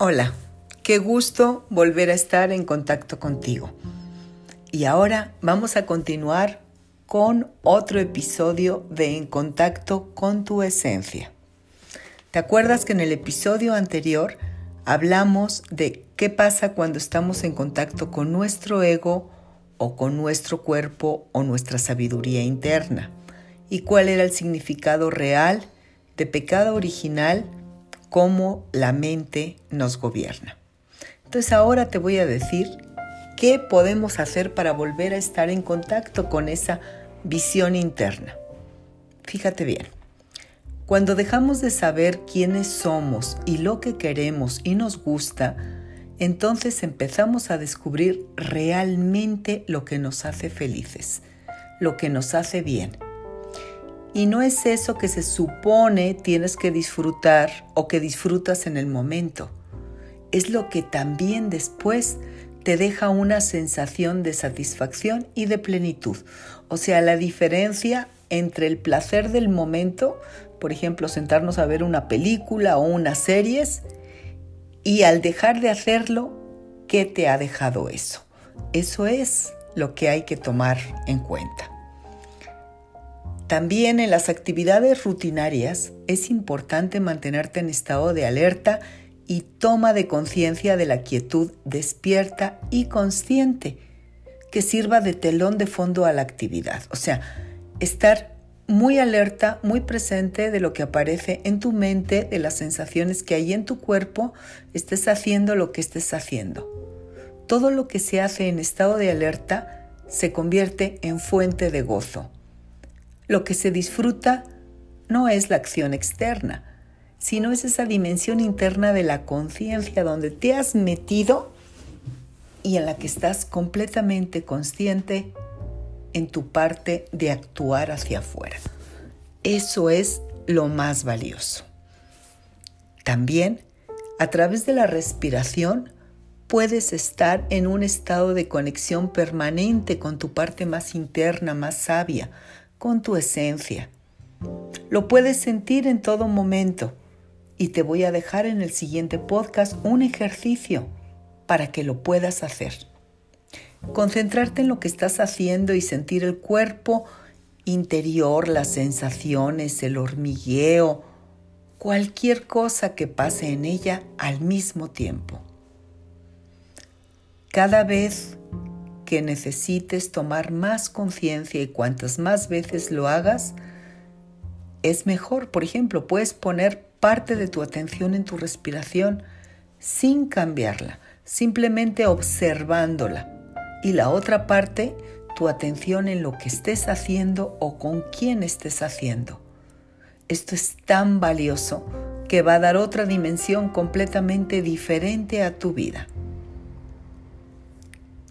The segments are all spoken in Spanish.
Hola, qué gusto volver a estar en contacto contigo. Y ahora vamos a continuar con otro episodio de En contacto con tu esencia. ¿Te acuerdas que en el episodio anterior hablamos de qué pasa cuando estamos en contacto con nuestro ego o con nuestro cuerpo o nuestra sabiduría interna? ¿Y cuál era el significado real de pecado original cómo la mente nos gobierna. Entonces ahora te voy a decir qué podemos hacer para volver a estar en contacto con esa visión interna. Fíjate bien, cuando dejamos de saber quiénes somos y lo que queremos y nos gusta, entonces empezamos a descubrir realmente lo que nos hace felices, lo que nos hace bien y no es eso que se supone tienes que disfrutar o que disfrutas en el momento. Es lo que también después te deja una sensación de satisfacción y de plenitud. O sea, la diferencia entre el placer del momento, por ejemplo, sentarnos a ver una película o unas series, y al dejar de hacerlo, ¿qué te ha dejado eso? Eso es lo que hay que tomar en cuenta. También en las actividades rutinarias es importante mantenerte en estado de alerta y toma de conciencia de la quietud despierta y consciente que sirva de telón de fondo a la actividad. O sea, estar muy alerta, muy presente de lo que aparece en tu mente, de las sensaciones que hay en tu cuerpo, estés haciendo lo que estés haciendo. Todo lo que se hace en estado de alerta se convierte en fuente de gozo. Lo que se disfruta no es la acción externa, sino es esa dimensión interna de la conciencia donde te has metido y en la que estás completamente consciente en tu parte de actuar hacia afuera. Eso es lo más valioso. También, a través de la respiración, puedes estar en un estado de conexión permanente con tu parte más interna, más sabia, con tu esencia. Lo puedes sentir en todo momento y te voy a dejar en el siguiente podcast un ejercicio para que lo puedas hacer. Concentrarte en lo que estás haciendo y sentir el cuerpo interior, las sensaciones, el hormigueo, cualquier cosa que pase en ella al mismo tiempo. Cada vez que necesites tomar más conciencia y cuantas más veces lo hagas, es mejor. Por ejemplo, puedes poner parte de tu atención en tu respiración sin cambiarla, simplemente observándola. Y la otra parte, tu atención en lo que estés haciendo o con quién estés haciendo. Esto es tan valioso que va a dar otra dimensión completamente diferente a tu vida.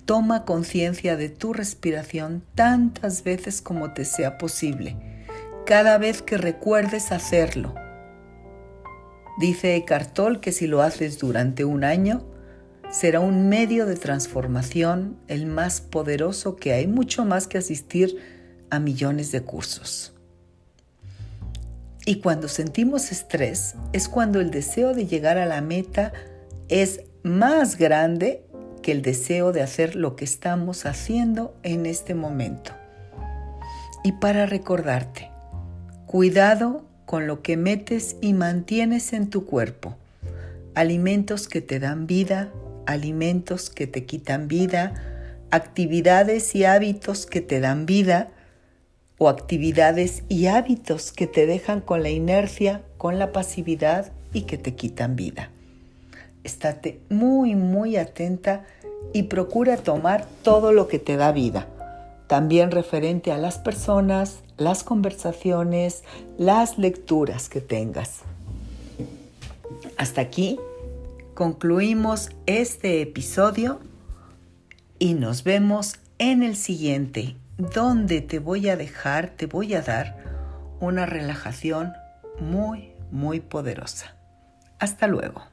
Toma conciencia de tu respiración tantas veces como te sea posible, cada vez que recuerdes hacerlo. Dice Eckhart Tolle que si lo haces durante un año, será un medio de transformación el más poderoso que hay, mucho más que asistir a millones de cursos. Y cuando sentimos estrés es cuando el deseo de llegar a la meta es más grande el deseo de hacer lo que estamos haciendo en este momento. Y para recordarte, cuidado con lo que metes y mantienes en tu cuerpo. Alimentos que te dan vida, alimentos que te quitan vida, actividades y hábitos que te dan vida o actividades y hábitos que te dejan con la inercia, con la pasividad y que te quitan vida. Estate muy, muy atenta y procura tomar todo lo que te da vida, también referente a las personas, las conversaciones, las lecturas que tengas. Hasta aquí concluimos este episodio y nos vemos en el siguiente, donde te voy a dejar, te voy a dar una relajación muy, muy poderosa. Hasta luego.